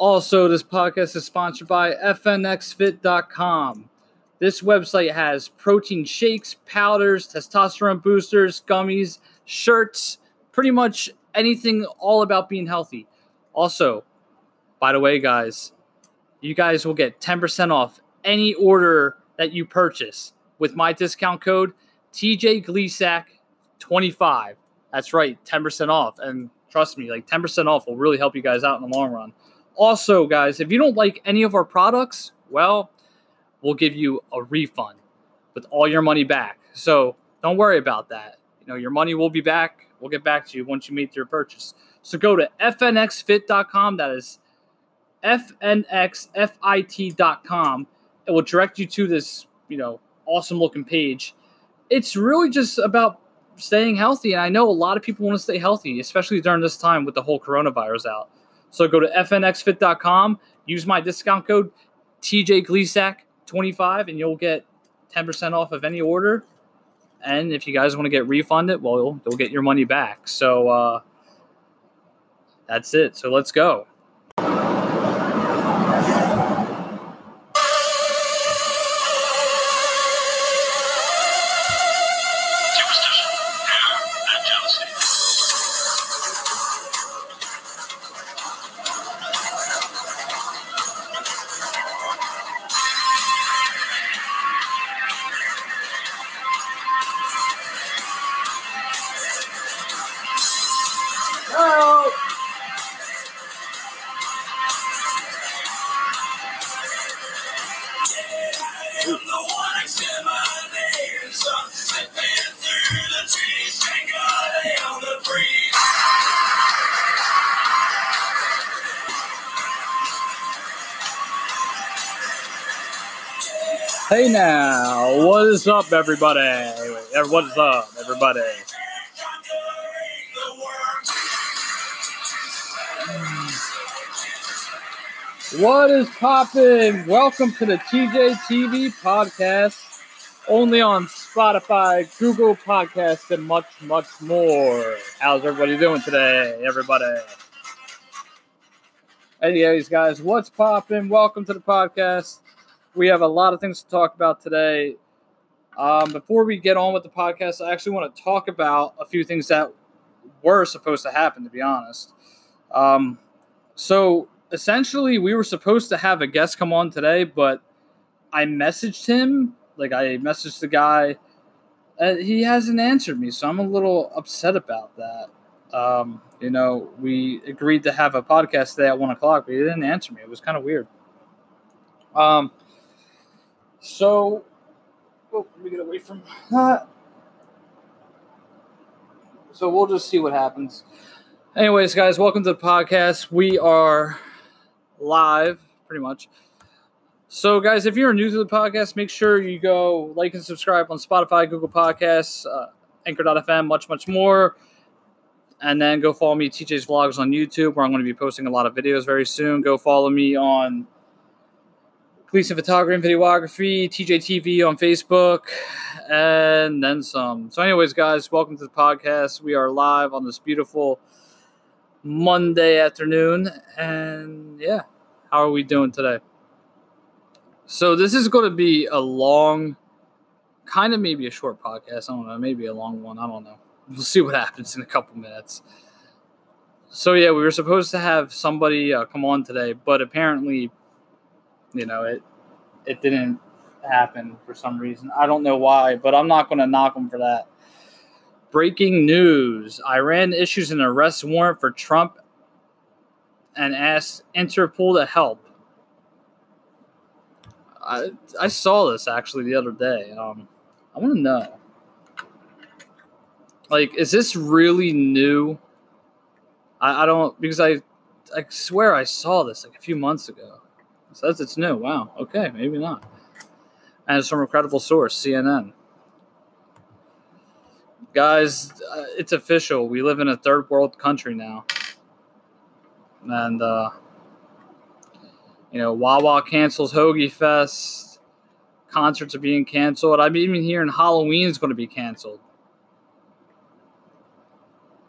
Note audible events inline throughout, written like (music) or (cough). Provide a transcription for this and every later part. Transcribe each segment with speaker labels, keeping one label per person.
Speaker 1: Also, this podcast is sponsored by FNXFit.com. This website has protein shakes, powders, testosterone boosters, gummies, shirts, pretty much anything all about being healthy. Also, by the way, guys, you guys will get 10% off any order that you purchase with my discount code TJ25. That's right, 10% off. And trust me, like 10% off will really help you guys out in the long run. Also, guys, if you don't like any of our products, well, we'll give you a refund with all your money back. So don't worry about that. You know, your money will be back. We'll get back to you once you make your purchase. So go to fnxfit.com. That is fnxfit.com. It will direct you to this, you know, awesome looking page. It's really just about staying healthy. And I know a lot of people want to stay healthy, especially during this time with the whole coronavirus out. So go to fnxfit.com, use my discount code TJGleesack25, and you'll get 10% off of any order. And if you guys want to get refunded, well, you'll, you'll get your money back. So uh, that's it. So let's go. Hey now, what is up, everybody? What is up, everybody? What is poppin'? Welcome to the TJ TV podcast, only on Spotify, Google Podcasts, and much, much more. How's everybody doing today, everybody? Anyways, guys, what's poppin'? Welcome to the podcast. We have a lot of things to talk about today. Um, before we get on with the podcast, I actually want to talk about a few things that were supposed to happen, to be honest. Um, so essentially, we were supposed to have a guest come on today, but I messaged him, like I messaged the guy, and he hasn't answered me, so I'm a little upset about that. Um, you know, we agreed to have a podcast today at one o'clock, but he didn't answer me. It was kind of weird. Um, so, oh, let me get away from that. So we'll just see what happens. Anyways, guys, welcome to the podcast. We are live, pretty much. So, guys, if you're new to the podcast, make sure you go like and subscribe on Spotify, Google Podcasts, uh, Anchor.fm, much, much more. And then go follow me, TJ's Vlogs on YouTube, where I'm going to be posting a lot of videos very soon. Go follow me on Gleason Photography and Videography, TJTV on Facebook, and then some. So, anyways, guys, welcome to the podcast. We are live on this beautiful Monday afternoon. And yeah, how are we doing today? So, this is going to be a long, kind of maybe a short podcast. I don't know, maybe a long one. I don't know. We'll see what (laughs) happens in a couple minutes. So, yeah, we were supposed to have somebody uh, come on today, but apparently, you know, it it didn't happen for some reason. I don't know why, but I'm not going to knock them for that. Breaking news Iran issues an arrest warrant for Trump and asks Interpol to help. I, I saw this actually the other day. Um, I want to know. Like, is this really new? I, I don't, because I, I swear I saw this like a few months ago. Says it's new. Wow. Okay, maybe not. And it's from a credible source, CNN. Guys, uh, it's official. We live in a third world country now. And, uh, you know, Wawa cancels Hoagie Fest. Concerts are being canceled. I'm even hearing Halloween is going to be canceled.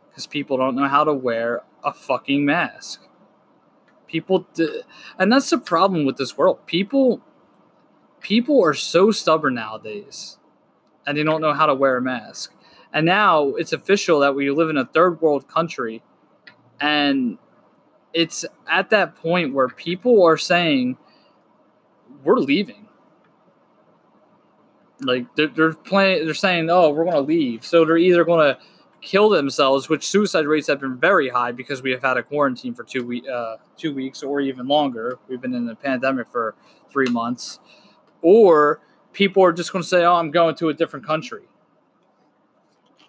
Speaker 1: Because people don't know how to wear a fucking mask People, and that's the problem with this world. People, people are so stubborn nowadays, and they don't know how to wear a mask. And now it's official that we live in a third world country, and it's at that point where people are saying, "We're leaving." Like they're, they're playing, they're saying, "Oh, we're going to leave." So they're either going to kill themselves, which suicide rates have been very high because we have had a quarantine for two uh, two weeks or even longer. We've been in a pandemic for three months, or people are just going to say, "Oh, I'm going to a different country.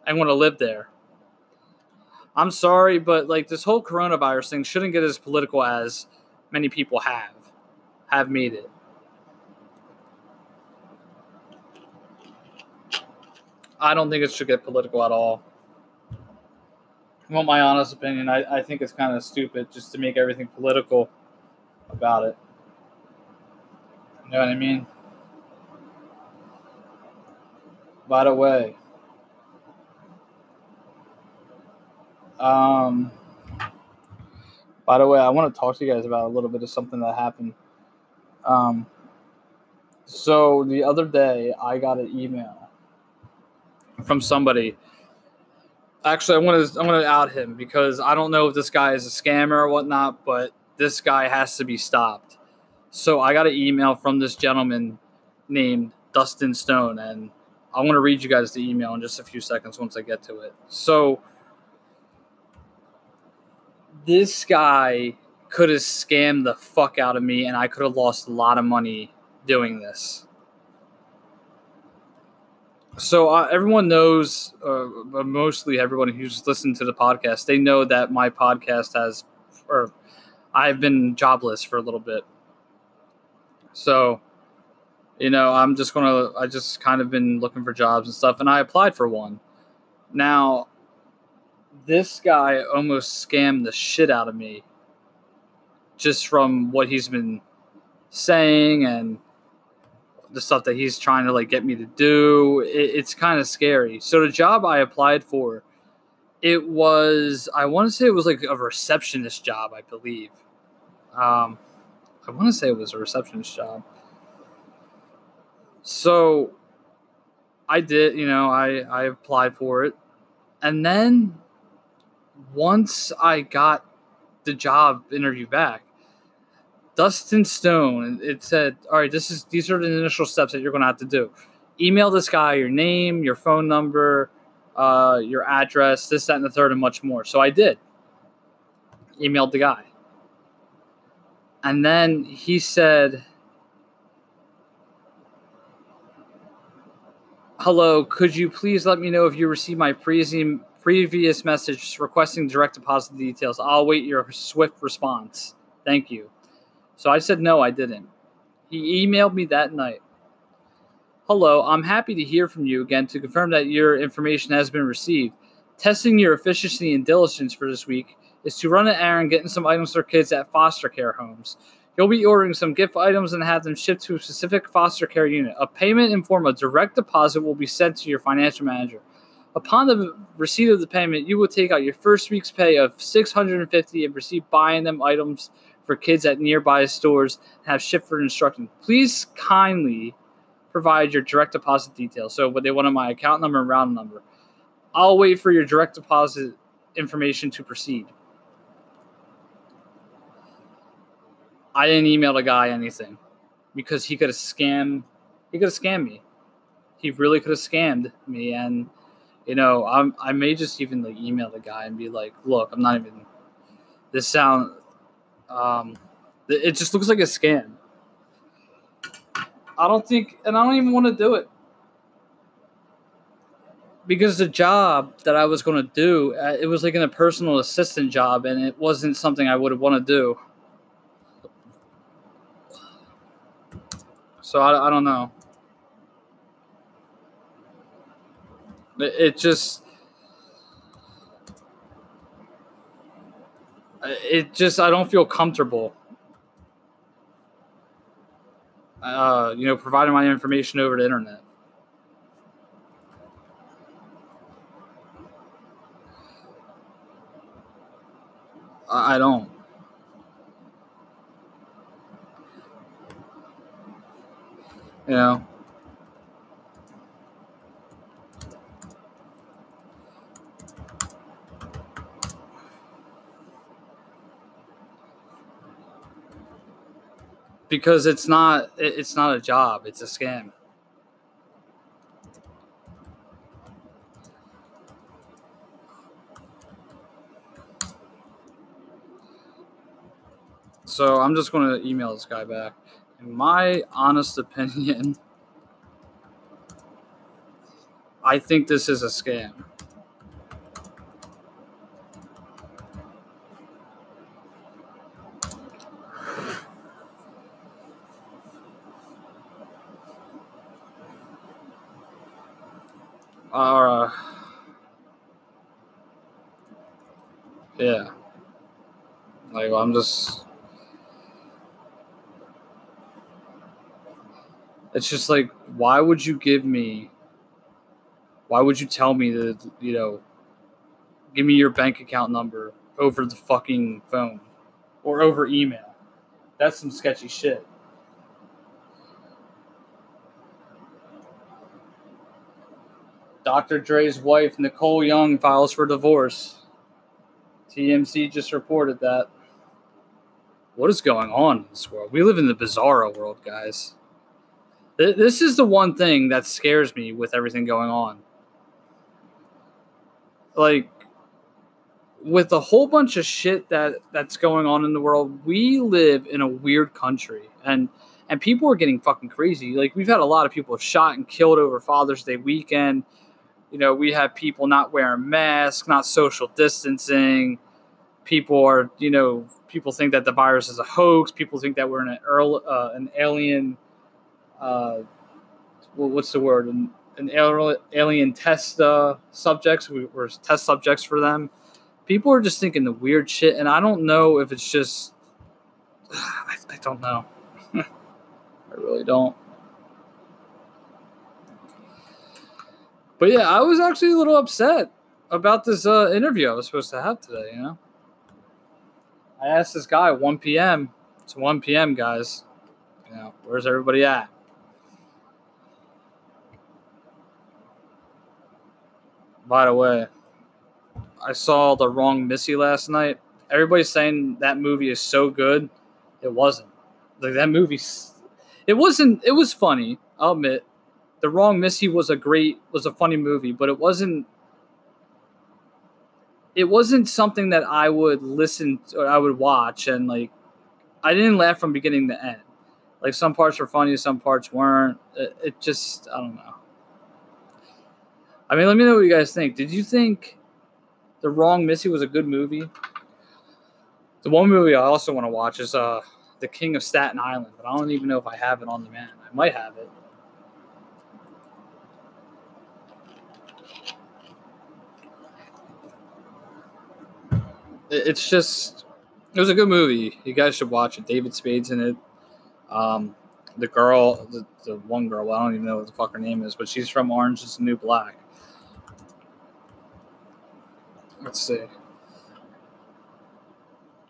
Speaker 1: I want to live there." I'm sorry, but like this whole coronavirus thing shouldn't get as political as many people have have made it. I don't think it should get political at all. Want my honest opinion? I, I think it's kind of stupid just to make everything political about it. You know what I mean? By the way, um, by the way, I want to talk to you guys about a little bit of something that happened. Um, so the other day, I got an email from somebody. Actually, I want to I want to out him because I don't know if this guy is a scammer or whatnot, but this guy has to be stopped. So I got an email from this gentleman named Dustin Stone, and I want to read you guys the email in just a few seconds once I get to it. So this guy could have scammed the fuck out of me, and I could have lost a lot of money doing this. So uh, everyone knows, uh, mostly everyone who's listened to the podcast, they know that my podcast has, or I've been jobless for a little bit. So, you know, I'm just gonna, I just kind of been looking for jobs and stuff, and I applied for one. Now, this guy almost scammed the shit out of me, just from what he's been saying and the stuff that he's trying to like get me to do. It, it's kind of scary. So the job I applied for, it was I want to say it was like a receptionist job, I believe. Um, I want to say it was a receptionist job. So I did, you know, I I applied for it, and then once I got the job interview back, Dustin Stone. It said, "All right, this is these are the initial steps that you're going to have to do. Email this guy your name, your phone number, uh, your address, this, that, and the third, and much more." So I did. Emailed the guy, and then he said, "Hello, could you please let me know if you received my previous previous message requesting direct deposit details? I'll wait your swift response. Thank you." So I said, no, I didn't. He emailed me that night. Hello, I'm happy to hear from you again to confirm that your information has been received. Testing your efficiency and diligence for this week is to run an errand getting some items for kids at foster care homes. You'll be ordering some gift items and have them shipped to a specific foster care unit. A payment in form of direct deposit will be sent to your financial manager. Upon the receipt of the payment, you will take out your first week's pay of 650 and proceed buying them items for kids at nearby stores have shipped for instruction. Please kindly provide your direct deposit details. So what they wanted my account number and round number. I'll wait for your direct deposit information to proceed. I didn't email the guy anything because he could have scammed he could have scammed me. He really could have scammed me and you know, I'm I may just even like email the guy and be like, look, I'm not even this sound um it just looks like a scam. I don't think and I don't even want to do it. Because the job that I was going to do, uh, it was like in a personal assistant job and it wasn't something I would want to do. So I, I don't know. It, it just Uh, it just I don't feel comfortable. Uh, you know, providing my information over the internet. I don't. You know, Because it's not it's not a job, it's a scam. So I'm just going to email this guy back. In my honest opinion, (laughs) I think this is a scam. Uh, yeah. Like, I'm just. It's just like, why would you give me, why would you tell me that, you know, give me your bank account number over the fucking phone or over email? That's some sketchy shit. Dr. Dre's wife, Nicole Young, files for divorce. TMZ just reported that. What is going on in this world? We live in the bizarro world, guys. This is the one thing that scares me with everything going on. Like, with a whole bunch of shit that that's going on in the world, we live in a weird country, and and people are getting fucking crazy. Like, we've had a lot of people shot and killed over Father's Day weekend. You know, we have people not wearing masks, not social distancing. People are, you know, people think that the virus is a hoax. People think that we're in an, earl, uh, an alien uh, what's the word? An, an alien, alien test uh, subjects. We were test subjects for them. People are just thinking the weird shit, and I don't know if it's just. (sighs) I, I don't know. (laughs) I really don't. But yeah, I was actually a little upset about this uh, interview I was supposed to have today. You know, I asked this guy 1 p.m. It's 1 p.m. guys. You know, where's everybody at? By the way, I saw the wrong Missy last night. Everybody's saying that movie is so good. It wasn't. Like that movie, it wasn't. It was funny. I'll admit. The wrong Missy was a great, was a funny movie, but it wasn't. It wasn't something that I would listen to, I would watch, and like, I didn't laugh from beginning to end. Like some parts were funny, some parts weren't. It, it just, I don't know. I mean, let me know what you guys think. Did you think The Wrong Missy was a good movie? The one movie I also want to watch is uh The King of Staten Island, but I don't even know if I have it on demand. I might have it. It's just it was a good movie. You guys should watch it. David Spade's in it. Um, the girl, the, the one girl, I don't even know what the fuck her name is, but she's from Orange is the New Black. Let's see.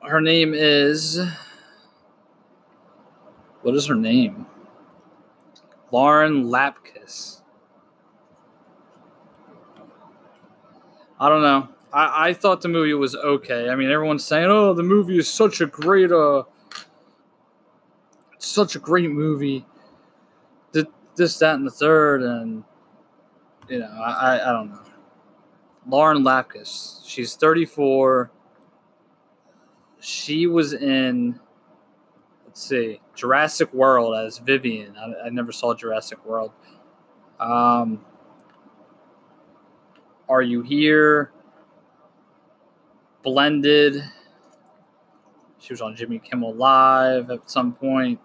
Speaker 1: Her name is. What is her name? Lauren Lapkus. I don't know. I, I thought the movie was okay. I mean, everyone's saying, "Oh, the movie is such a great, uh, such a great movie." Th- This, that, and the third, and you know, I, I, I don't know. Lauren Lapkus. She's 34. She was in, let's see, Jurassic World as Vivian. I, I never saw Jurassic World. Um, Are You Here? Blended. She was on Jimmy Kimmel Live at some point.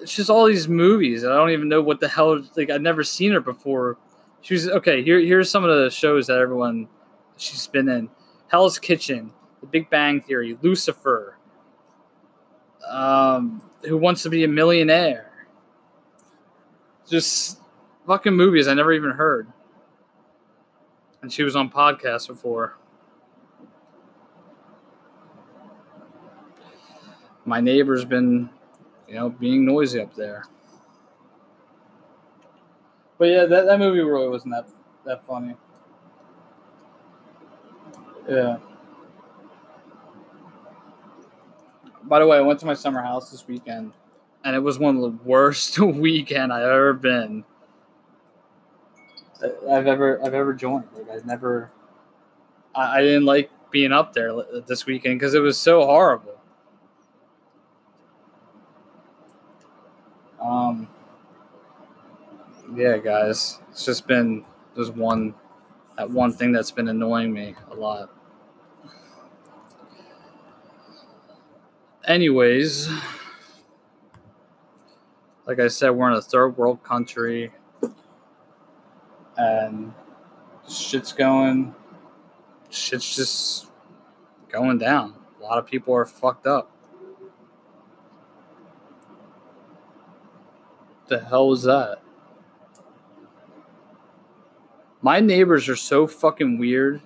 Speaker 1: It's just all these movies. I don't even know what the hell. Like I've never seen her before. She was okay. Here, here's some of the shows that everyone she's been in: Hell's Kitchen, The Big Bang Theory, Lucifer. Um, Who Wants to Be a Millionaire? Just fucking movies I never even heard. And she was on podcasts before. My neighbor's been, you know, being noisy up there. But yeah, that, that movie really wasn't that that funny. Yeah. By the way, I went to my summer house this weekend, and it was one of the worst (laughs) weekend I've ever been. I've ever I've ever joined. Like I've never, I, I didn't like being up there this weekend because it was so horrible. Um. Yeah, guys, it's just been there's one that one thing that's been annoying me a lot. Anyways, like I said, we're in a third world country and shit's going shit's just going down. A lot of people are fucked up. The hell was that? My neighbors are so fucking weird.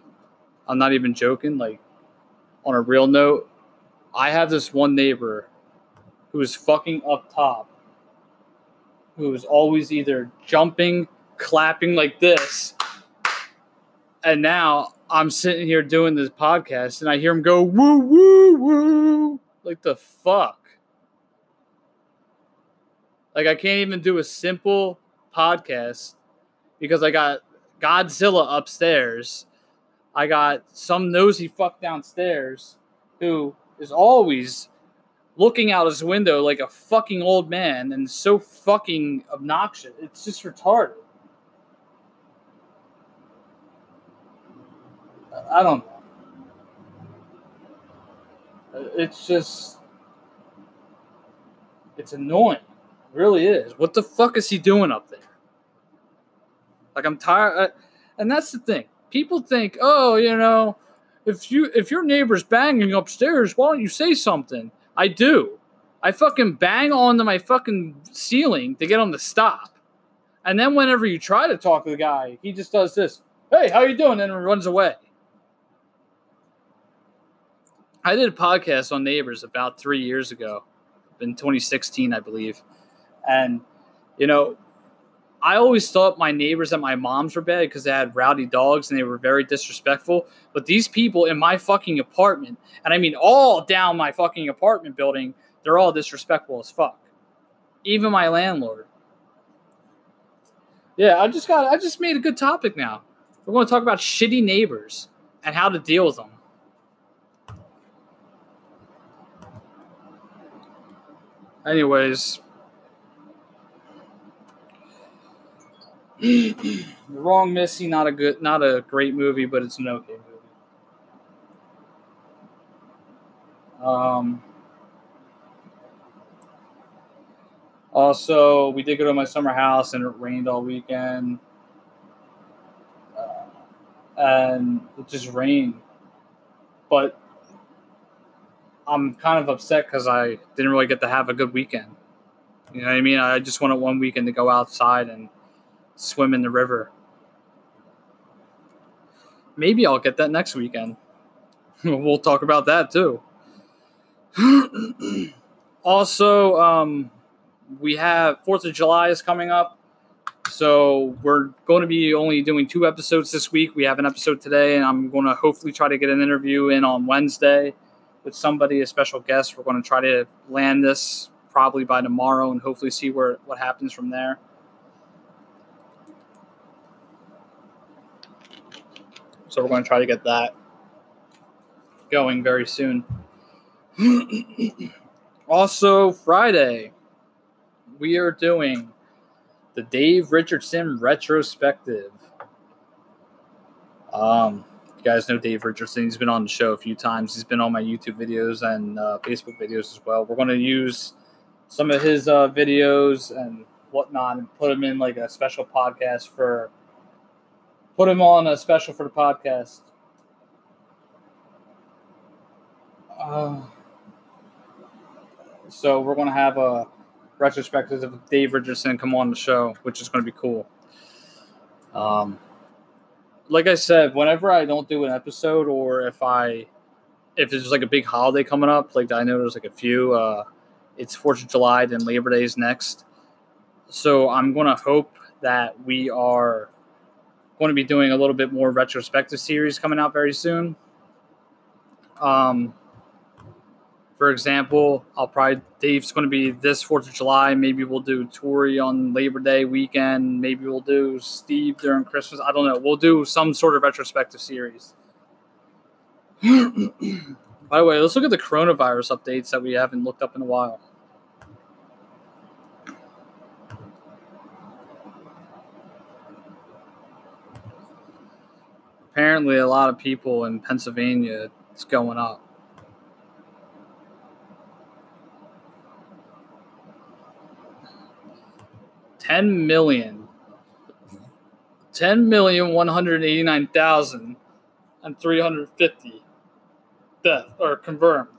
Speaker 1: I'm not even joking. Like, on a real note, I have this one neighbor who is fucking up top, who is always either jumping, clapping like this, and now I'm sitting here doing this podcast and I hear him go woo woo woo like the fuck. Like I can't even do a simple podcast because I got Godzilla upstairs. I got some nosy fuck downstairs who is always looking out his window like a fucking old man and so fucking obnoxious. It's just retarded. I don't know. It's just, it's annoying. Really is. What the fuck is he doing up there? Like I'm tired, and that's the thing. People think, oh, you know, if you if your neighbor's banging upstairs, why don't you say something? I do. I fucking bang onto my fucking ceiling to get him to stop. And then whenever you try to talk to the guy, he just does this. Hey, how you doing? And runs away. I did a podcast on neighbors about three years ago, in 2016, I believe. And, you know, I always thought my neighbors at my mom's were bad because they had rowdy dogs and they were very disrespectful. But these people in my fucking apartment, and I mean all down my fucking apartment building, they're all disrespectful as fuck. Even my landlord. Yeah, I just got I just made a good topic now. We're going to talk about shitty neighbors and how to deal with them. Anyways, (gasps) Wrong Missy, not a good, not a great movie, but it's an okay movie. Um. Also, we did go to my summer house, and it rained all weekend, uh, and it just rained. But I'm kind of upset because I didn't really get to have a good weekend. You know what I mean? I just wanted one weekend to go outside and swim in the river. Maybe I'll get that next weekend. (laughs) we'll talk about that too. (clears throat) also, um, we have Fourth of July is coming up, so we're going to be only doing two episodes this week. We have an episode today, and I'm going to hopefully try to get an interview in on Wednesday with somebody, a special guest. We're going to try to land this probably by tomorrow, and hopefully see where what happens from there. So we're going to try to get that going very soon. (clears throat) also, Friday, we are doing the Dave Richardson retrospective. Um, you guys know Dave Richardson. He's been on the show a few times. He's been on my YouTube videos and uh, Facebook videos as well. We're going to use some of his uh, videos and whatnot and put them in like a special podcast for put him on a special for the podcast. Uh, so we're going to have a retrospective of Dave Richardson come on the show, which is going to be cool. Um, like I said, whenever I don't do an episode, or if I if there's like a big holiday coming up, like I know there's like a few. Uh, it's Fourth of July, then Labor Day is next. So I'm going to hope that we are going to be doing a little bit more retrospective series coming out very soon. Um, for example, I'll probably Dave's going to be this Fourth of July. Maybe we'll do Tori on Labor Day weekend. Maybe we'll do Steve during Christmas. I don't know. We'll do some sort of retrospective series. (clears throat) By the way, let's look at the coronavirus updates that we haven't looked up in a while. Apparently, a lot of people in Pennsylvania, it's going up. Ten million. Ten million one hundred eighty-nine thousand and three hundred fifty death or confirmed.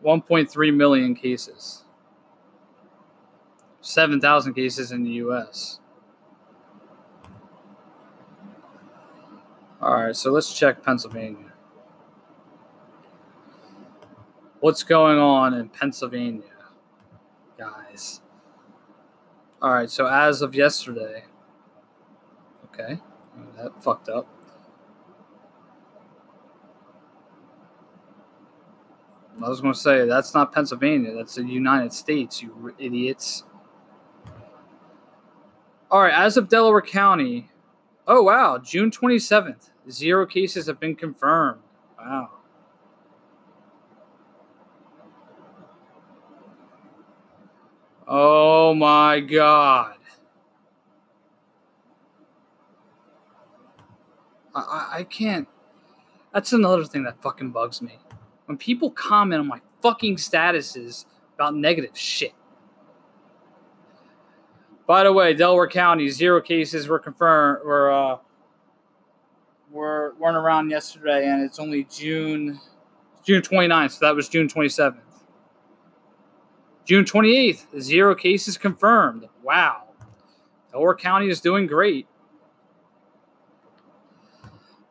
Speaker 1: One point three million cases. Seven thousand cases in the US. Alright, so let's check Pennsylvania. What's going on in Pennsylvania, guys? Alright, so as of yesterday, Okay. That fucked up. I was going to say, that's not Pennsylvania. That's the United States, you idiots. All right, as of Delaware County, oh, wow, June 27th, zero cases have been confirmed. Wow. Oh my God. I, I can't. That's another thing that fucking bugs me. When people comment on my fucking statuses about negative shit. By the way, Delaware County, zero cases were confirmed, were, uh, were, weren't around yesterday, and it's only June, June 29th, so that was June 27th. June 28th, zero cases confirmed. Wow. Delaware County is doing great.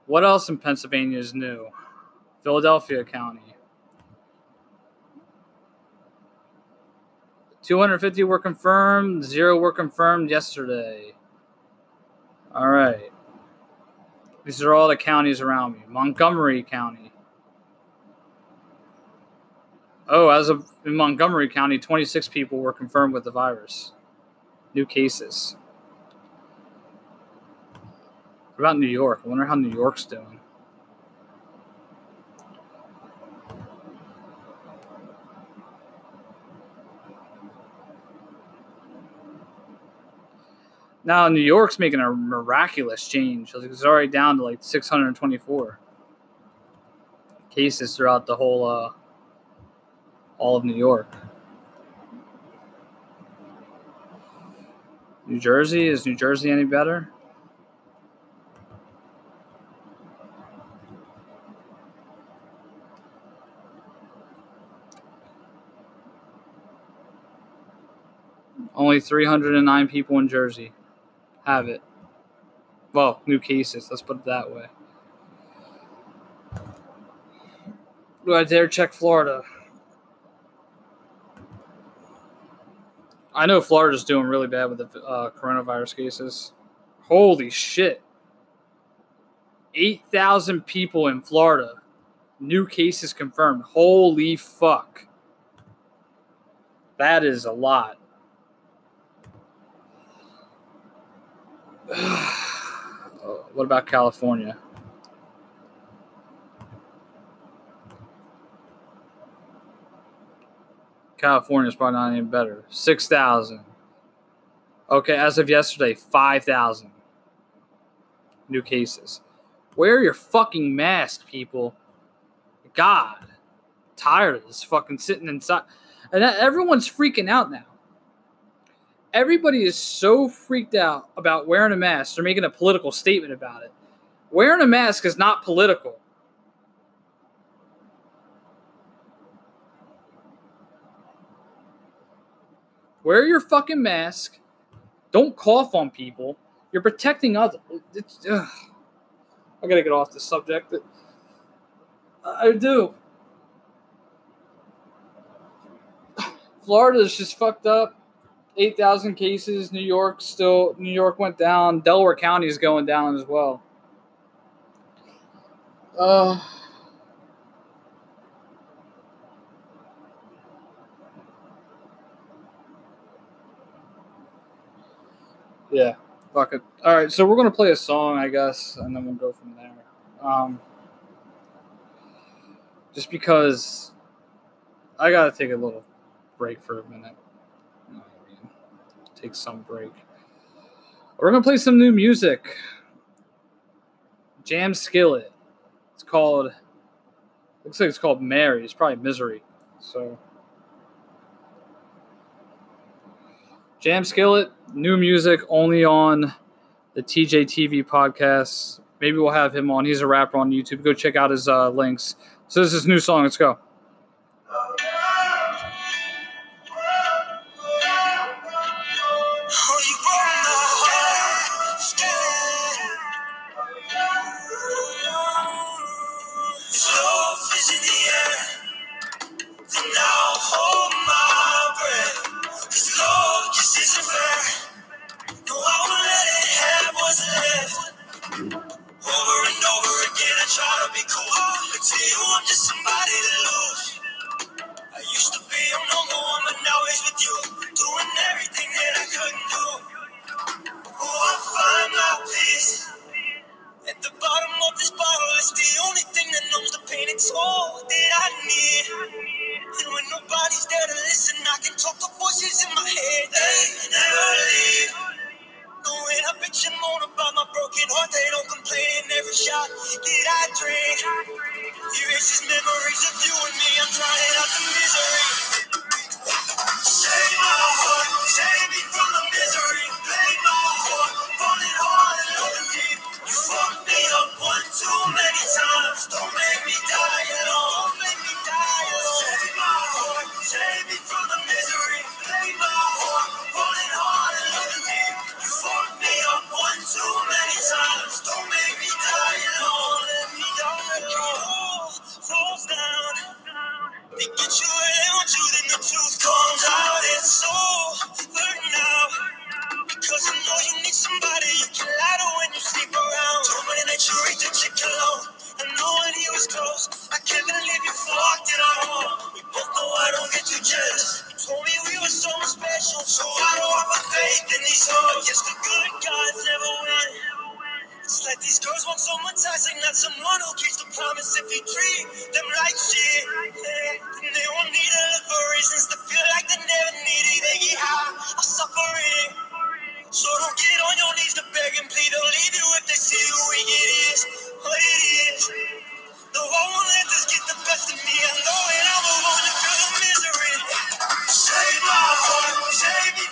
Speaker 1: What else in Pennsylvania is new? Philadelphia County. 250 were confirmed, zero were confirmed yesterday. All right. These are all the counties around me. Montgomery County. Oh, as of in Montgomery County, 26 people were confirmed with the virus. New cases. What about New York? I wonder how New York's doing. Now New York's making a miraculous change. It's already down to like 624 cases throughout the whole, uh, all of New York. New Jersey is New Jersey any better? Only 309 people in Jersey have it. Well, new cases, let's put it that way. Do I dare check Florida? I know Florida's doing really bad with the uh, coronavirus cases. Holy shit. 8,000 people in Florida. New cases confirmed. Holy fuck. That is a lot. (sighs) what about California? California is probably not any better. 6,000. Okay, as of yesterday, 5,000 new cases. Wear your fucking mask, people. God. tired of this fucking sitting inside. And everyone's freaking out now everybody is so freaked out about wearing a mask. They're making a political statement about it. Wearing a mask is not political. Wear your fucking mask. Don't cough on people. You're protecting others. I gotta get off this subject. I do. (sighs) Florida is just fucked up. 8,000 cases. New York still, New York went down. Delaware County is going down as well. Uh, yeah, fuck it. All right, so we're going to play a song, I guess, and then we'll go from there. Um, just because I got to take a little break for a minute. You know what I mean? Take some break. We're gonna play some new music. Jam Skillet. It's called. Looks like it's called Mary. It's probably Misery. So. Jam Skillet, new music only on the TJ TV podcast. Maybe we'll have him on. He's a rapper on YouTube. Go check out his uh, links. So this is new song. Let's go.
Speaker 2: Be cool. To you, I'm just somebody to lose. I used to be a but now it's with you. Doing everything that I couldn't do. Oh, I find my peace. At the bottom of this bottle, it's the only thing that numbs the pain. It's all that I need. And when nobody's there to listen, I can talk to voices in my head. They never leave. Knowing I bitch and moan about my broken heart, they don't complain in every shot that I drink. Erases memories of you and me. I'm trying out the misery. Save in. Yes, the good guys never win. It's like these girls want someone toxic, not someone who keeps the promise if you treat them like shit. Yeah. And they won't need to look for reasons to feel like they never need it. They get high, I'm suffering. So don't get on your knees to beg and plead. They'll leave you if they see who it is, what it is. No, I won't let this get the best of me. I know it, I'm alone to feel the misery. Save my heart, save me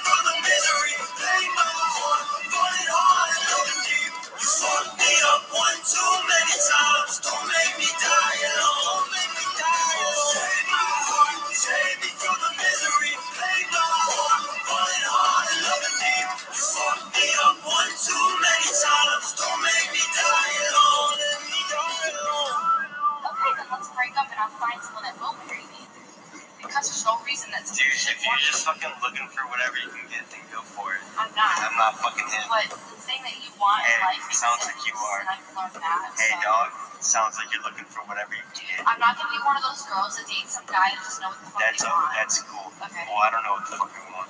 Speaker 3: sounds like you're looking for whatever you can get.
Speaker 4: I'm not gonna be one of those girls that date some guy and just know what the fuck
Speaker 3: That's
Speaker 4: they
Speaker 3: a,
Speaker 4: want.
Speaker 3: that's cool.
Speaker 4: Okay.
Speaker 3: Well, I don't know what the fuck we want.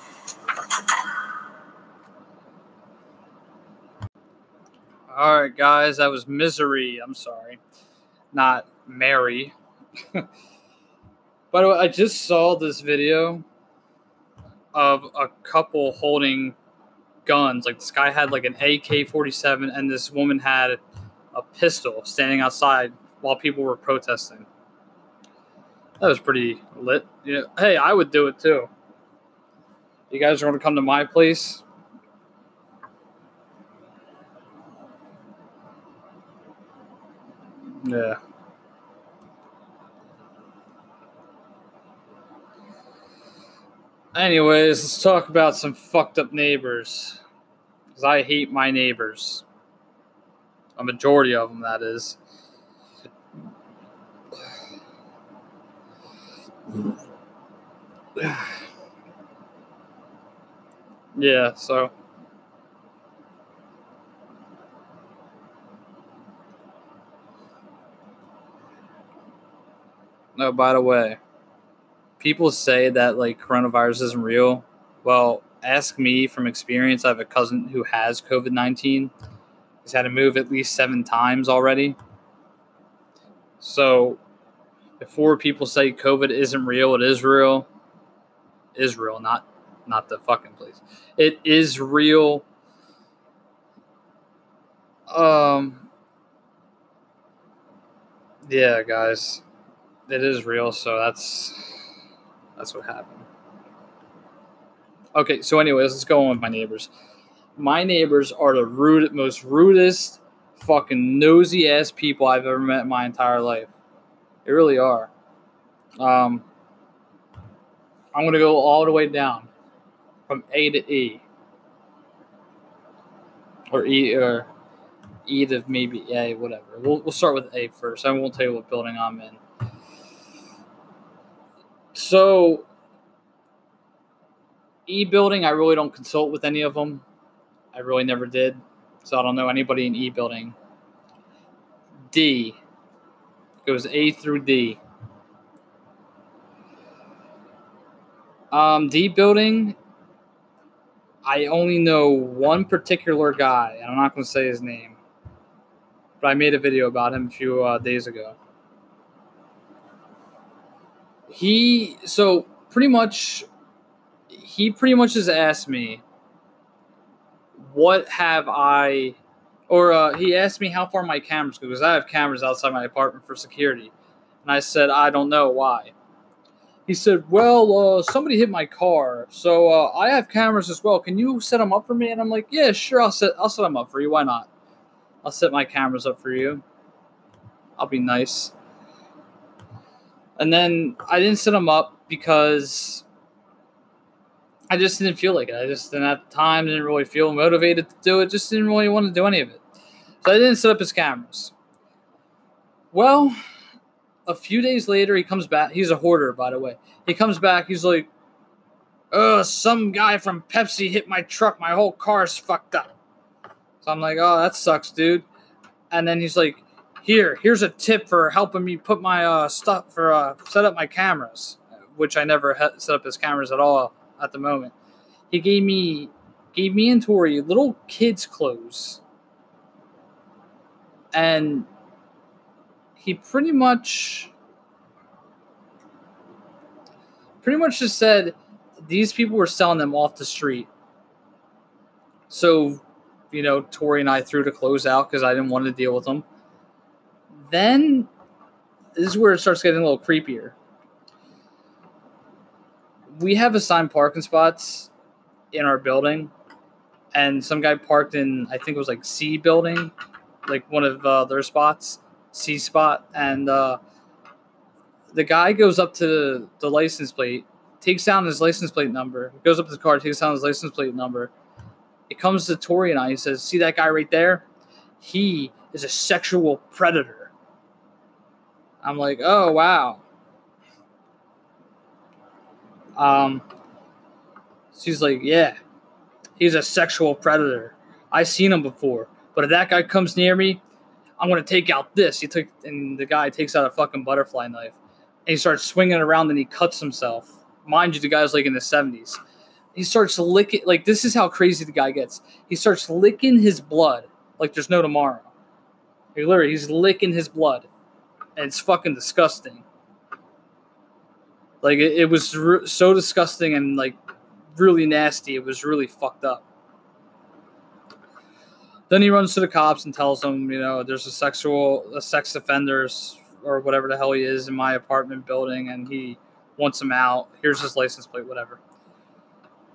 Speaker 1: All right, guys, that was Misery. I'm sorry, not Mary. (laughs) By the way, I just saw this video of a couple holding guns. Like this guy had like an AK-47, and this woman had a pistol standing outside while people were protesting. That was pretty lit. Yeah. Hey, I would do it too. You guys are going to come to my place. Yeah. Anyways, let's talk about some fucked up neighbors. Because I hate my neighbors. A majority of them, that is. Yeah, so No, by the way, people say that like coronavirus isn't real. Well, ask me from experience. I have a cousin who has COVID 19. He's had to move at least seven times already. So, before people say COVID isn't real, it is real. Israel, not not the fucking place. It is real. Um. Yeah, guys, it is real. So that's that's what happened. Okay, so anyways, let's go on with my neighbors. My neighbors are the rude, most rudest, fucking nosy ass people I've ever met in my entire life. They really are. Um, I'm gonna go all the way down from A to E, or E or E to maybe A, whatever. We'll we'll start with A first. I won't tell you what building I'm in. So E building, I really don't consult with any of them. I really never did. So I don't know anybody in E building. D goes A through D. Um, D building, I only know one particular guy, and I'm not going to say his name, but I made a video about him a few uh, days ago. He, so pretty much, he pretty much has asked me, what have I, or uh, he asked me how far my cameras go, because I have cameras outside my apartment for security. And I said, I don't know why. He said, "Well, uh, somebody hit my car, so uh, I have cameras as well. Can you set them up for me?" And I'm like, "Yeah, sure. I'll set I'll set them up for you. Why not? I'll set my cameras up for you. I'll be nice." And then I didn't set them up because I just didn't feel like it. I just didn't at the time didn't really feel motivated to do it. Just didn't really want to do any of it. So I didn't set up his cameras. Well, a few days later, he comes back. He's a hoarder, by the way. He comes back. He's like, "Oh, some guy from Pepsi hit my truck. My whole car's fucked up." So I'm like, "Oh, that sucks, dude." And then he's like, "Here, here's a tip for helping me put my uh, stuff for uh, set up my cameras, which I never set up his cameras at all at the moment." He gave me gave me and Tori little kids' clothes, and he pretty much pretty much just said these people were selling them off the street. So, you know, Tori and I threw the clothes out because I didn't want to deal with them. Then this is where it starts getting a little creepier. We have assigned parking spots in our building, and some guy parked in, I think it was like C building, like one of uh, their spots C spot, and uh, the guy goes up to the license plate, takes down his license plate number, goes up to the car, takes down his license plate number. It comes to Tori and I. He says, "See that guy right there? He is a sexual predator." I'm like, "Oh wow." Um, she's like, "Yeah, he's a sexual predator. I've seen him before, but if that guy comes near me, I'm gonna take out this. He took, and the guy takes out a fucking butterfly knife, and he starts swinging around, and he cuts himself. Mind you, the guy's like in the 70s. He starts licking, like this is how crazy the guy gets. He starts licking his blood like there's no tomorrow. He literally, he's licking his blood, and it's fucking disgusting. Like it, it was re- so disgusting and like really nasty. It was really fucked up. Then he runs to the cops and tells them, you know, there's a sexual, a sex offenders or whatever the hell he is in my apartment building, and he wants him out. Here's his license plate, whatever. (clears throat)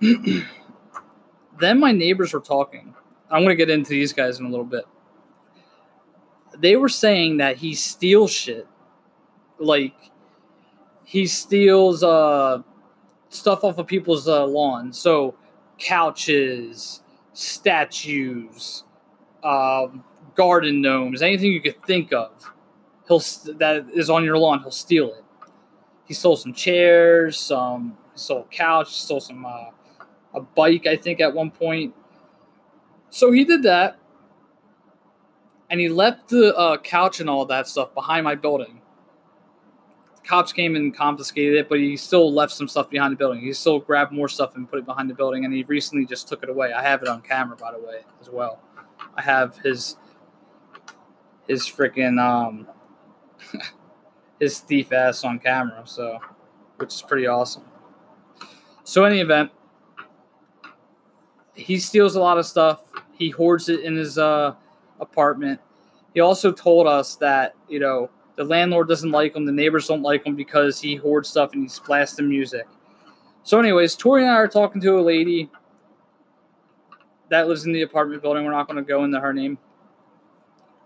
Speaker 1: then my neighbors were talking. I'm going to get into these guys in a little bit. They were saying that he steals shit. Like, he steals uh, stuff off of people's uh, lawns. So, couches, statues, um, garden gnomes, anything you could think of, he'll that is on your lawn, he'll steal it. He stole some chairs, some he stole a couch, stole some uh, a bike, I think, at one point. So he did that, and he left the uh, couch and all that stuff behind my building. Cops came and confiscated it, but he still left some stuff behind the building. He still grabbed more stuff and put it behind the building, and he recently just took it away. I have it on camera, by the way, as well. I have his his freaking um (laughs) his thief ass on camera, so which is pretty awesome. So, any event, he steals a lot of stuff. He hoards it in his uh, apartment. He also told us that you know the landlord doesn't like him, the neighbors don't like him because he hoards stuff and he's blasting music. So, anyways, Tori and I are talking to a lady that lives in the apartment building. We're not going to go into her name,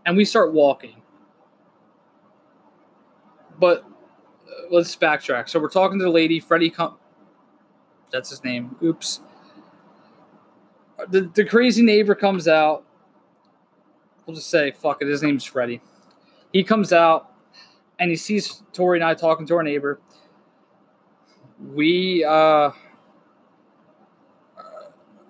Speaker 1: and we start walking. But uh, let's backtrack. So we're talking to the lady, Freddie. Com- That's his name. Oops. The the crazy neighbor comes out. We'll just say, fuck it. His name's Freddie. He comes out and he sees Tori and I talking to our neighbor. We, uh,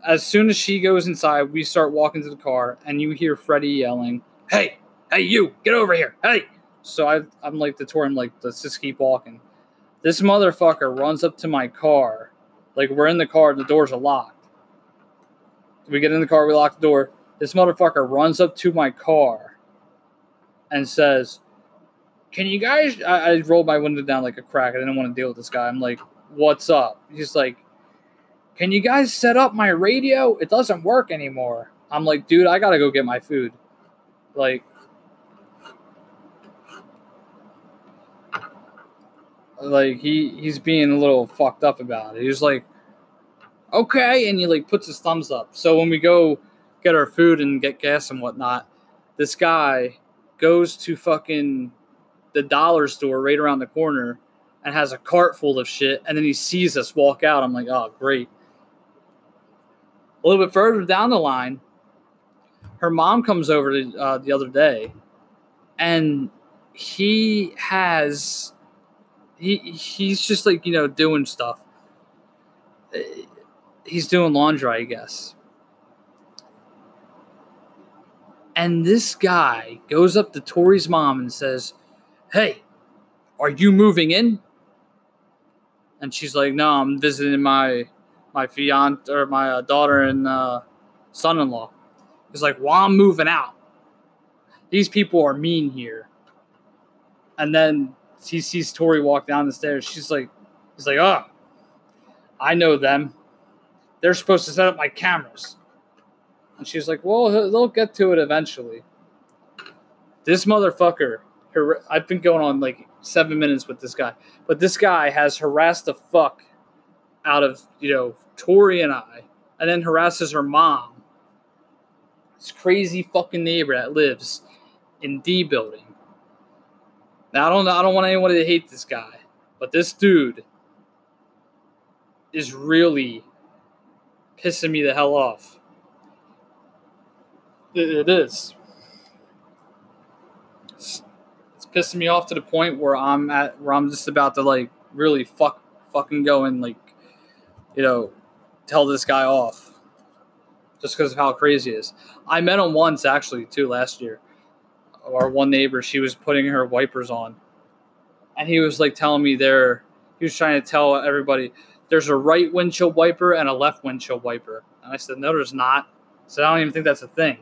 Speaker 1: as soon as she goes inside, we start walking to the car, and you hear Freddie yelling, "Hey, hey, you, get over here! Hey!" So I, I'm like to Tori, I'm like, let's just keep walking. This motherfucker runs up to my car, like we're in the car, the doors are locked. We get in the car, we lock the door. This motherfucker runs up to my car and says, Can you guys? I, I rolled my window down like a crack. I didn't want to deal with this guy. I'm like, What's up? He's like, Can you guys set up my radio? It doesn't work anymore. I'm like, Dude, I gotta go get my food. Like, like he he's being a little fucked up about it. He's like, okay, and he like puts his thumbs up. So when we go get our food and get gas and whatnot, this guy goes to fucking the dollar store right around the corner and has a cart full of shit, and then he sees us walk out. I'm like, oh great. A little bit further down the line, her mom comes over to, uh, the other day, and he has he he's just like you know doing stuff. He's doing laundry, I guess. And this guy goes up to Tori's mom and says, "Hey, are you moving in?" And she's like, "No, I'm visiting my my fiance or my uh, daughter and uh, son-in-law." He's like, "Well, I'm moving out. These people are mean here." And then he sees Tori walk down the stairs. She's like, he's like, oh, I know them. They're supposed to set up my cameras. And she's like, well, they'll get to it eventually. This motherfucker, I've been going on like seven minutes with this guy, but this guy has harassed the fuck out of, you know, Tori and I, and then harasses her mom. This crazy fucking neighbor that lives in D building. Now I don't I don't want anyone to hate this guy, but this dude is really pissing me the hell off. It is. It's, it's pissing me off to the point where I'm at where I'm just about to like really fuck fucking go and like you know tell this guy off just because of how crazy he is. I met him once actually too last year our one neighbor, she was putting her wipers on. And he was like telling me there, he was trying to tell everybody there's a right windshield wiper and a left windshield wiper. And I said, no, there's not. So I don't even think that's a thing.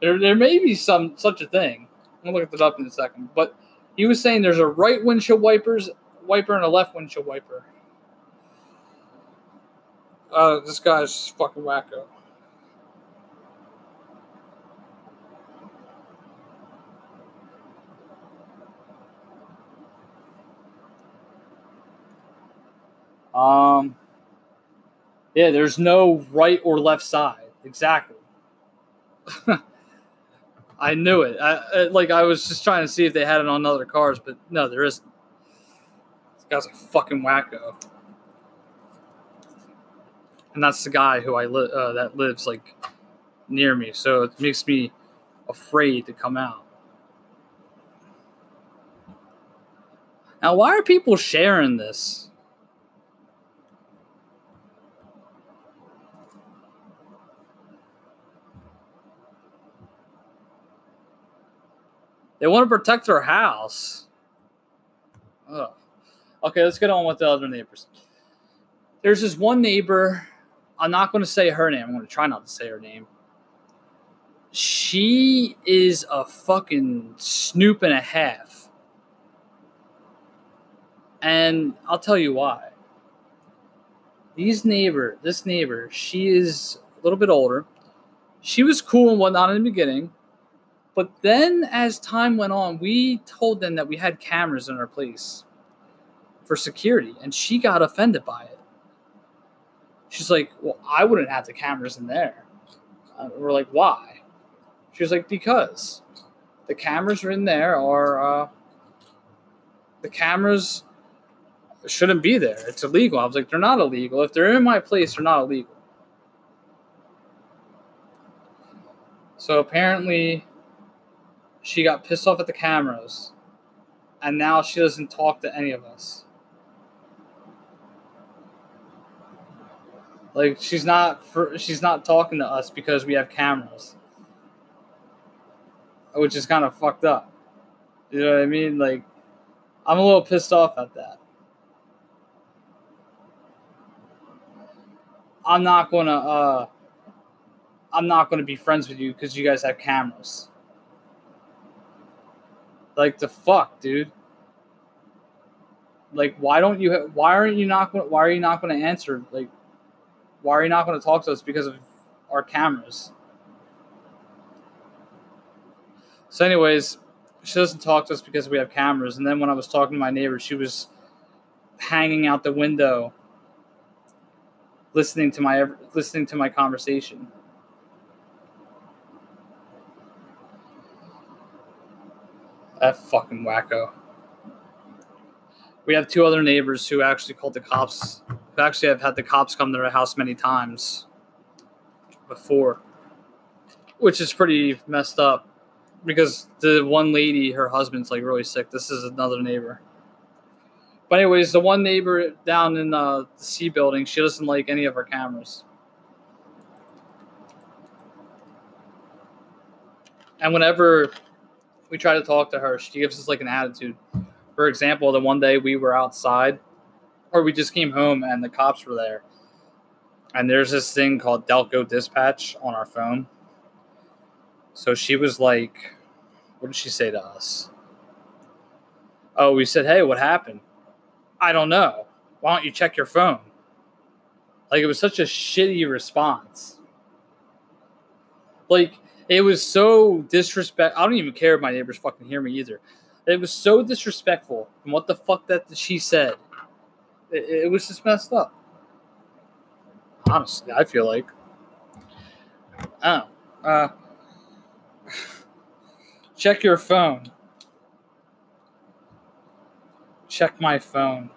Speaker 1: There, there may be some such a thing. I'm gonna look it up in a second. But he was saying there's a right windshield wipers wiper and a left windshield wiper. Uh, this guy's fucking wacko. Um, yeah, there's no right or left side. Exactly. (laughs) I knew it. I, like I was just trying to see if they had it on other cars, but no, there isn't. This guy's a fucking wacko. And that's the guy who I li- uh, that lives like near me, so it makes me afraid to come out. Now, why are people sharing this? They want to protect their house. Ugh. Okay, let's get on with the other neighbors. There's this one neighbor. I'm not going to say her name. I'm going to try not to say her name. She is a fucking snoop and a half. And I'll tell you why. These neighbor, this neighbor, she is a little bit older. She was cool and whatnot in the beginning. But then as time went on, we told them that we had cameras in our place for security, and she got offended by it. She's like, Well, I wouldn't have the cameras in there. Uh, we're like, Why? She was like, Because the cameras are in there are uh, the cameras shouldn't be there. It's illegal. I was like, They're not illegal. If they're in my place, they're not illegal. So apparently, she got pissed off at the cameras, and now she doesn't talk to any of us. Like she's not for, she's not talking to us because we have cameras, which is kind of fucked up. You know what I mean? Like I'm a little pissed off at that. I'm not gonna uh I'm not gonna be friends with you because you guys have cameras. Like the fuck, dude. Like why don't you why aren't you not gonna why are you not gonna answer like why are you not going to talk to us because of our cameras? So, anyways, she doesn't talk to us because we have cameras. And then when I was talking to my neighbor, she was hanging out the window, listening to my listening to my conversation. That fucking wacko. We have two other neighbors who actually called the cops Who actually have had the cops come to their house many times before, which is pretty messed up because the one lady, her husband's like really sick. This is another neighbor. But anyways, the one neighbor down in uh, the C building, she doesn't like any of our cameras. And whenever we try to talk to her, she gives us like an attitude. For example, the one day we were outside or we just came home and the cops were there. And there's this thing called Delco Dispatch on our phone. So she was like, what did she say to us? Oh, we said, hey, what happened? I don't know. Why don't you check your phone? Like, it was such a shitty response. Like, it was so disrespect. I don't even care if my neighbors fucking hear me either. It was so disrespectful. And what the fuck that she said it, it was just messed up. Honestly, I feel like. Oh, uh, (sighs) check your phone. Check my phone.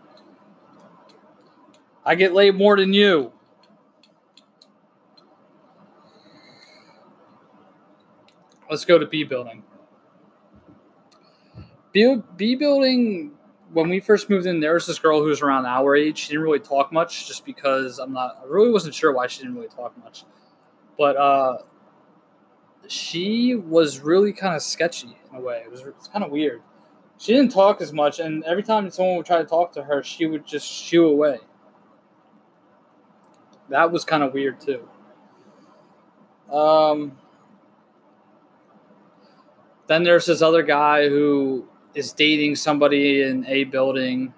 Speaker 1: I get laid more than you. Let's go to B building. B, B building when we first moved in, there was this girl who was around our age. She didn't really talk much, just because I'm not. I really wasn't sure why she didn't really talk much, but uh, she was really kind of sketchy in a way. It was, it was kind of weird. She didn't talk as much, and every time someone would try to talk to her, she would just shoo away. That was kind of weird too. Um, then there's this other guy who is dating somebody in a building.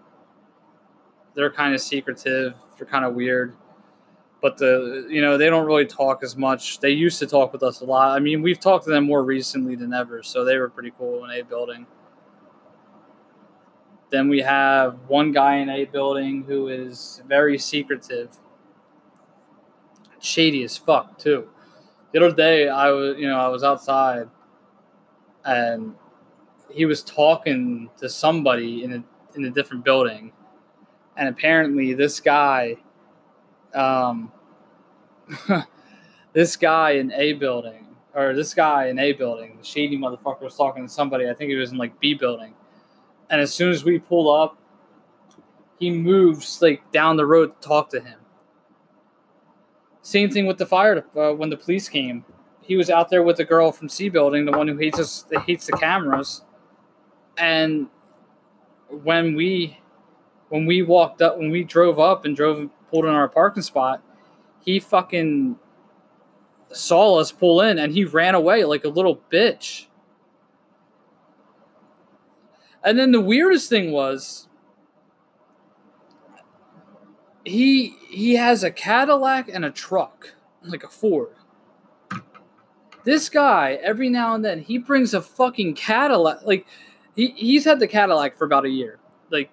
Speaker 1: They're kind of secretive. They're kind of weird. But the you know they don't really talk as much. They used to talk with us a lot. I mean, we've talked to them more recently than ever, so they were pretty cool in a building. Then we have one guy in a building who is very secretive, shady as fuck too. The other day, I was you know I was outside, and he was talking to somebody in a in a different building, and apparently this guy, um, (laughs) this guy in a building or this guy in a building, the shady motherfucker was talking to somebody. I think he was in like B building, and as soon as we pull up, he moves like down the road to talk to him. Same thing with the fire uh, when the police came. He was out there with the girl from C building, the one who hates us, that hates the cameras And when we when we walked up when we drove up and drove pulled in our parking spot, he fucking saw us pull in and he ran away like a little bitch. And then the weirdest thing was he he has a Cadillac and a truck, like a Ford. This guy, every now and then, he brings a fucking Cadillac. Like he, he's had the Cadillac for about a year. Like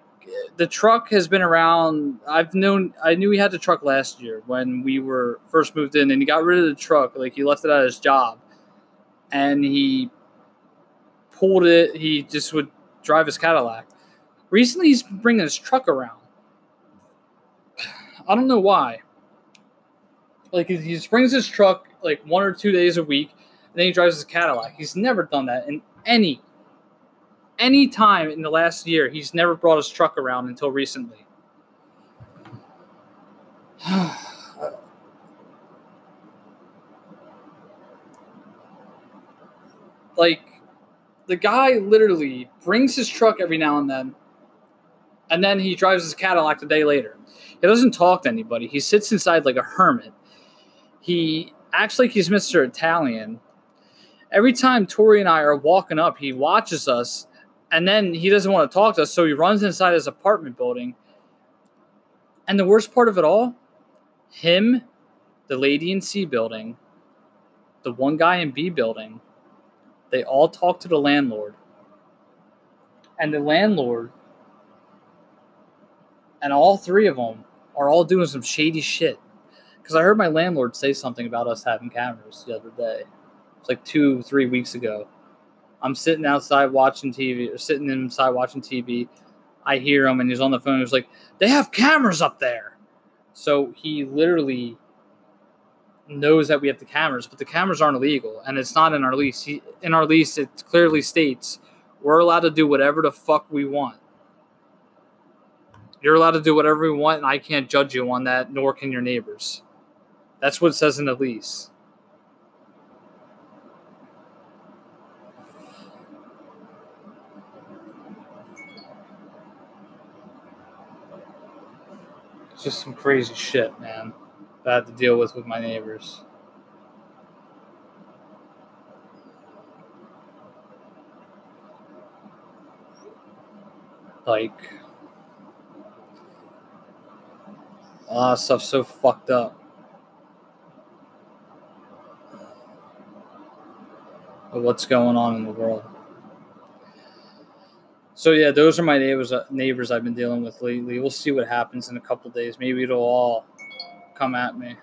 Speaker 1: the truck has been around. I've known. I knew he had the truck last year when we were first moved in, and he got rid of the truck. Like he left it at his job, and he pulled it. He just would drive his Cadillac. Recently, he's bringing his truck around. I don't know why. Like he brings his truck like one or two days a week, then he drives his Cadillac. He's never done that in any any time in the last year. He's never brought his truck around until recently. (sighs) like the guy literally brings his truck every now and then, and then he drives his Cadillac a day later. He doesn't talk to anybody. He sits inside like a hermit. He acts like he's Mr. Italian. Every time Tori and I are walking up, he watches us, and then he doesn't want to talk to us, so he runs inside his apartment building. And the worst part of it all, him, the lady in C building, the one guy in B building, they all talk to the landlord. And the landlord and all three of them are all doing some shady shit. Because I heard my landlord say something about us having cameras the other day. Like two, three weeks ago. I'm sitting outside watching TV, or sitting inside watching TV. I hear him, and he's on the phone. He's like, "They have cameras up there." So he literally knows that we have the cameras, but the cameras aren't illegal, and it's not in our lease. He, in our lease, it clearly states we're allowed to do whatever the fuck we want. You're allowed to do whatever we want, and I can't judge you on that, nor can your neighbors. That's what it says in the lease. It's just some crazy shit, man, that I have to deal with with my neighbors. Like, a lot of stuff's so fucked up. What's going on in the world. So yeah, those are my neighbors. uh, Neighbors I've been dealing with lately. We'll see what happens in a couple days. Maybe it'll all come at me.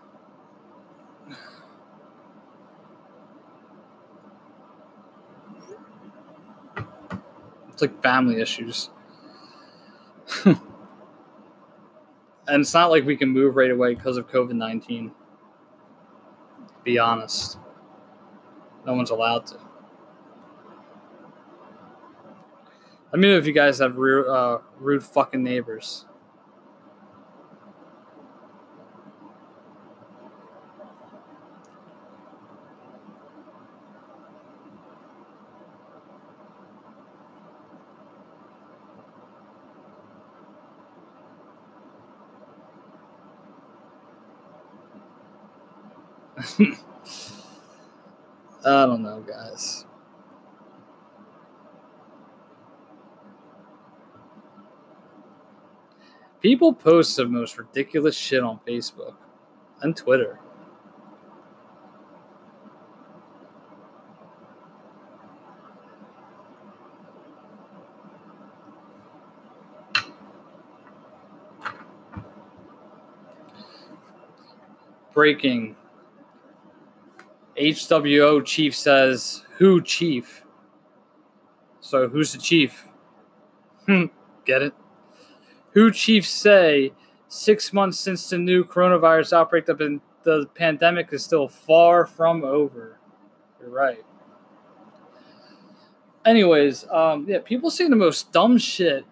Speaker 1: (sighs) It's like family issues. (laughs) and it's not like we can move right away because of COVID 19. Be honest. No one's allowed to. Let me know if you guys have rude, uh, rude fucking neighbors. (laughs) I don't know, guys. People post the most ridiculous shit on Facebook and Twitter. Breaking. WHO chief says, Who chief? So who's the chief? Hmm, Get it? Who chiefs say six months since the new coronavirus outbreak, the, the pandemic is still far from over. You're right. Anyways, um, yeah, people say the most dumb shit,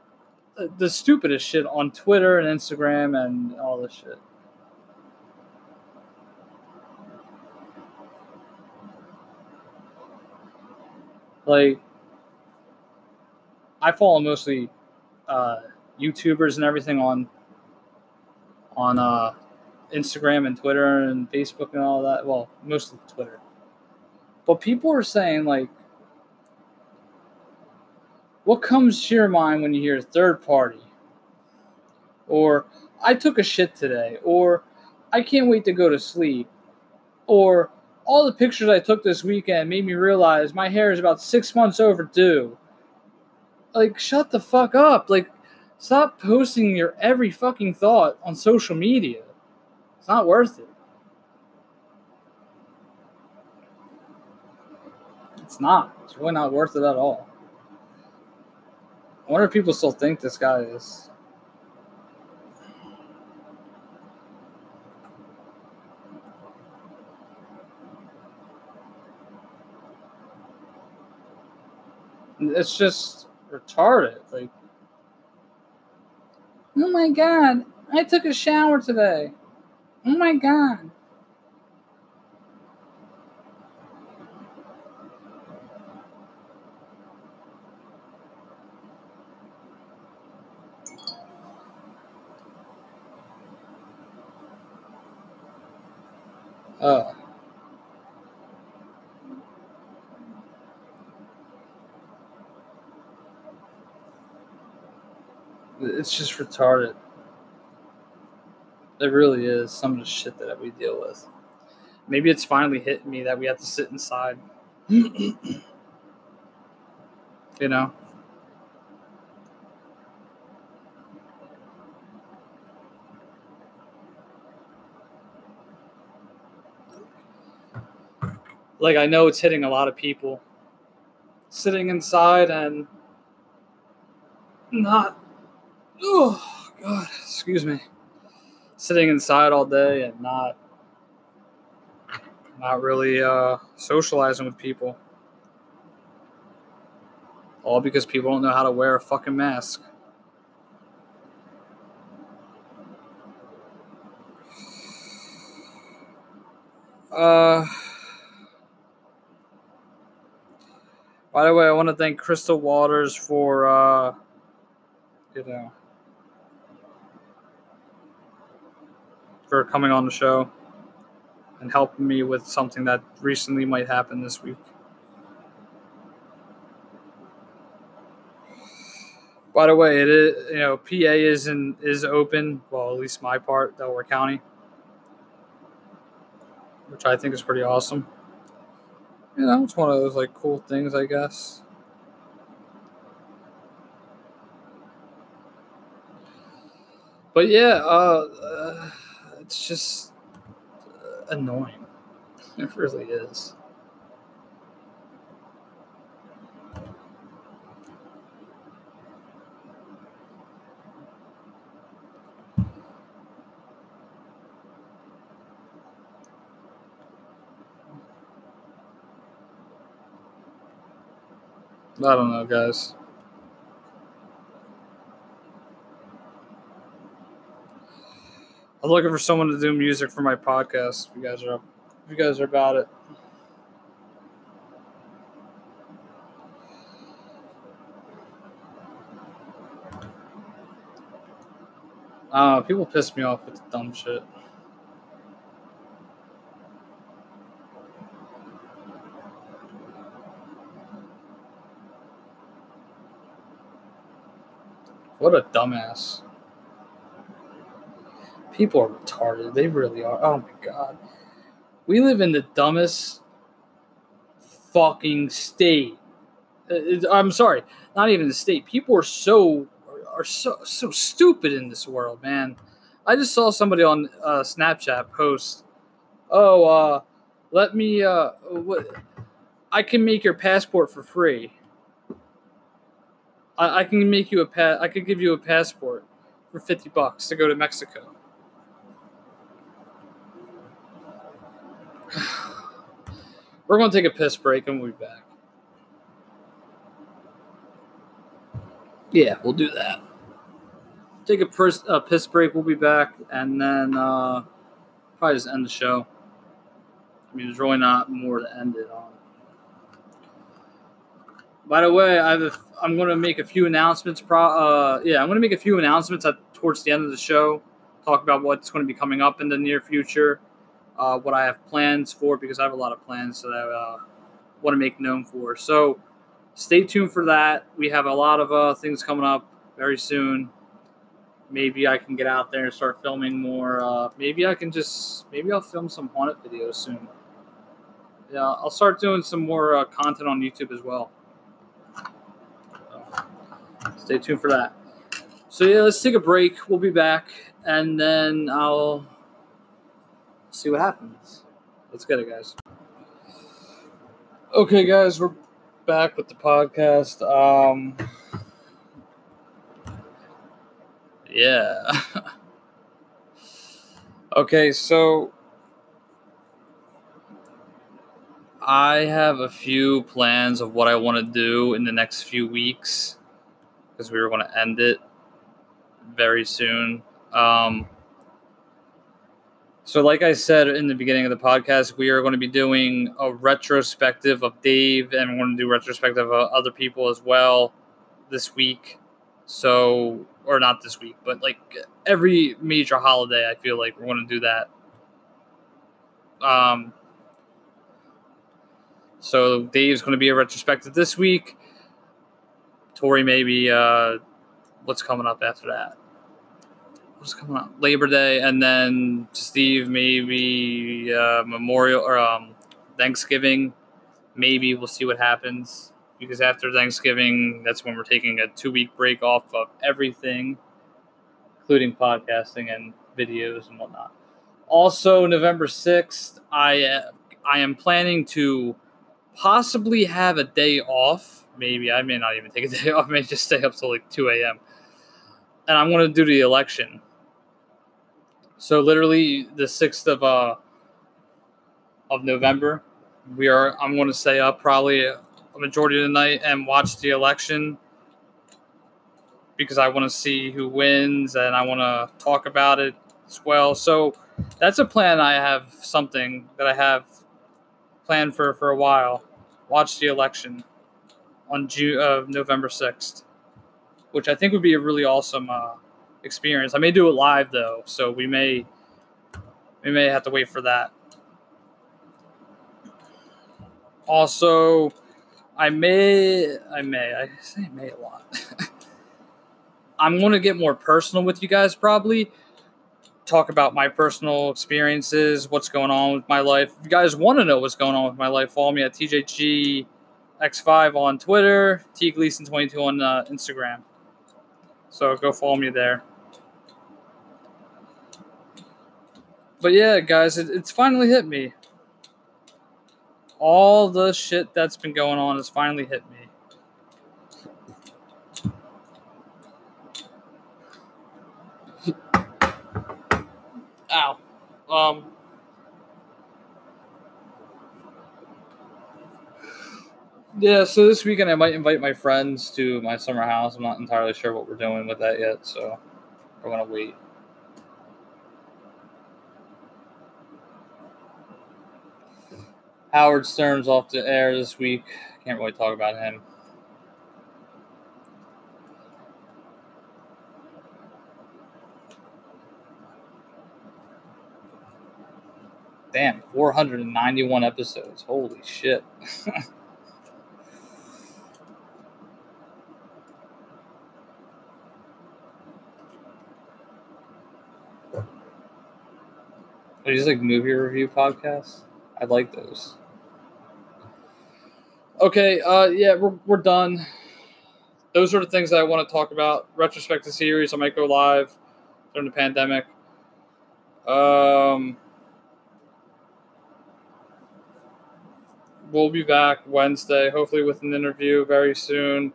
Speaker 1: uh, the stupidest shit on Twitter and Instagram and all this shit. Like, I follow mostly uh, YouTubers and everything on on uh, Instagram and Twitter and Facebook and all that. Well, mostly Twitter. But people are saying like, what comes to your mind when you hear third party? Or I took a shit today, or I can't wait to go to sleep, or all the pictures I took this weekend made me realize my hair is about six months overdue. Like, shut the fuck up. Like, stop posting your every fucking thought on social media. It's not worth it. It's not. It's really not worth it at all. I wonder if people still think this guy is. It's just retarded. Like, oh my god, I took a shower today. Oh my god. Oh. It's just retarded. It really is some of the shit that we deal with. Maybe it's finally hitting me that we have to sit inside. (clears throat) you know? Like, I know it's hitting a lot of people. Sitting inside and not. Oh, God. Excuse me sitting inside all day and not not really uh, socializing with people. All because people don't know how to wear a fucking mask. Uh, by the way, I want to thank Crystal Waters for, uh, you know, for coming on the show and helping me with something that recently might happen this week. By the way, it is you know PA is in, is open. Well, at least my part, Delaware County, which I think is pretty awesome. You know, it's one of those like cool things, I guess. But yeah, uh, uh it's just annoying. (laughs) It really is. I don't know, guys. I'm looking for someone to do music for my podcast. If you guys are, if you guys are about it. Uh, people piss me off with the dumb shit. What a dumbass. People are retarded. They really are. Oh my god. We live in the dumbest fucking state. Uh, I'm sorry, not even the state. People are so are so so stupid in this world, man. I just saw somebody on uh, Snapchat post, "Oh, uh, let me uh, what I can make your passport for free. I, I can make you a pa- I could give you a passport for fifty bucks to go to Mexico." (sighs) We're going to take a piss break and we'll be back. Yeah, we'll do that. Take a piss, uh, piss break. We'll be back, and then uh, probably just end the show. I mean, there's really not more to end it on. By the way, I have a, I'm going to make a few announcements. Pro, uh, yeah, I'm going to make a few announcements at, towards the end of the show. Talk about what's going to be coming up in the near future, uh, what I have plans for, because I have a lot of plans that I uh, want to make known for. So stay tuned for that. We have a lot of uh, things coming up very soon. Maybe I can get out there and start filming more. Uh, maybe I can just maybe I'll film some haunted videos soon. Yeah, I'll start doing some more uh, content on YouTube as well. So, stay tuned for that. So yeah, let's take a break. We'll be back, and then I'll see what happens. Let's get it, guys. Okay, guys, we're back with the podcast. Um, yeah. (laughs) okay, so I have a few plans of what I want to do in the next few weeks because we were going to end it very soon. Um, so, like I said in the beginning of the podcast, we are going to be doing a retrospective of Dave, and we're going to do retrospective of other people as well this week. So, or not this week, but like every major holiday, I feel like we're going to do that. Um, so Dave's going to be a retrospective this week. Tori maybe uh, what's coming up after that? What's coming up? Labor Day, and then Steve maybe uh, Memorial or um, Thanksgiving. Maybe we'll see what happens because after Thanksgiving, that's when we're taking a two week break off of everything, including podcasting and videos and whatnot. Also, November sixth, I uh, I am planning to possibly have a day off. Maybe I may not even take a (laughs) day off. I may just stay up till like two a.m. And I'm going to do the election. So literally the sixth of uh of November, we are. I'm going to stay up probably a majority of the night and watch the election because I want to see who wins and I want to talk about it as well. So that's a plan. I have something that I have planned for for a while. Watch the election on June of uh, November sixth, which I think would be a really awesome uh, experience. I may do it live though, so we may we may have to wait for that. Also, I may I may I say may a lot. (laughs) I'm going to get more personal with you guys probably. Talk about my personal experiences, what's going on with my life. If you guys want to know what's going on with my life, follow me at TJG X5 on Twitter, T Gleason22 on uh, Instagram. So go follow me there. But yeah, guys, it, it's finally hit me. All the shit that's been going on has finally hit me. Ow. Um. Yeah, so this weekend I might invite my friends to my summer house. I'm not entirely sure what we're doing with that yet, so we're gonna wait. Howard Stern's off the air this week. Can't really talk about him. Damn, 491 episodes. Holy shit. (laughs) Are these like movie review podcasts? I like those. Okay, uh, yeah, we're, we're done. Those are the things that I want to talk about. Retrospective series, I might go live during the pandemic. Um, we'll be back Wednesday, hopefully with an interview very soon,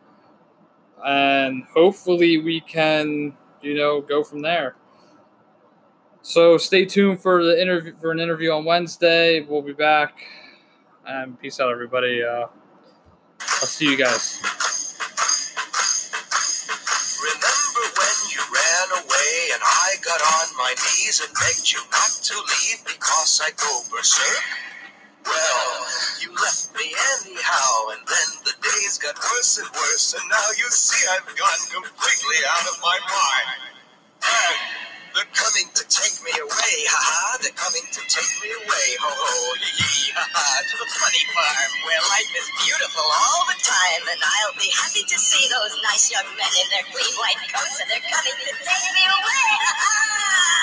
Speaker 1: and hopefully we can, you know, go from there. So stay tuned for the interview for an interview on Wednesday. We'll be back, and peace out, everybody. Uh, I'll see you guys.
Speaker 2: Remember when you ran away and I got on my knees and begged you not to leave because I go berserk? Well, you left me anyhow, and then the days got worse and worse, and now you see I've gone completely out of my mind. And they're coming to take me away, ha ha. They're coming to take me away, ho ho, to the funny farm where life is beautiful all the time. And I'll be happy to see those nice young men in their clean white coats, and they're coming to take me away, ha ha.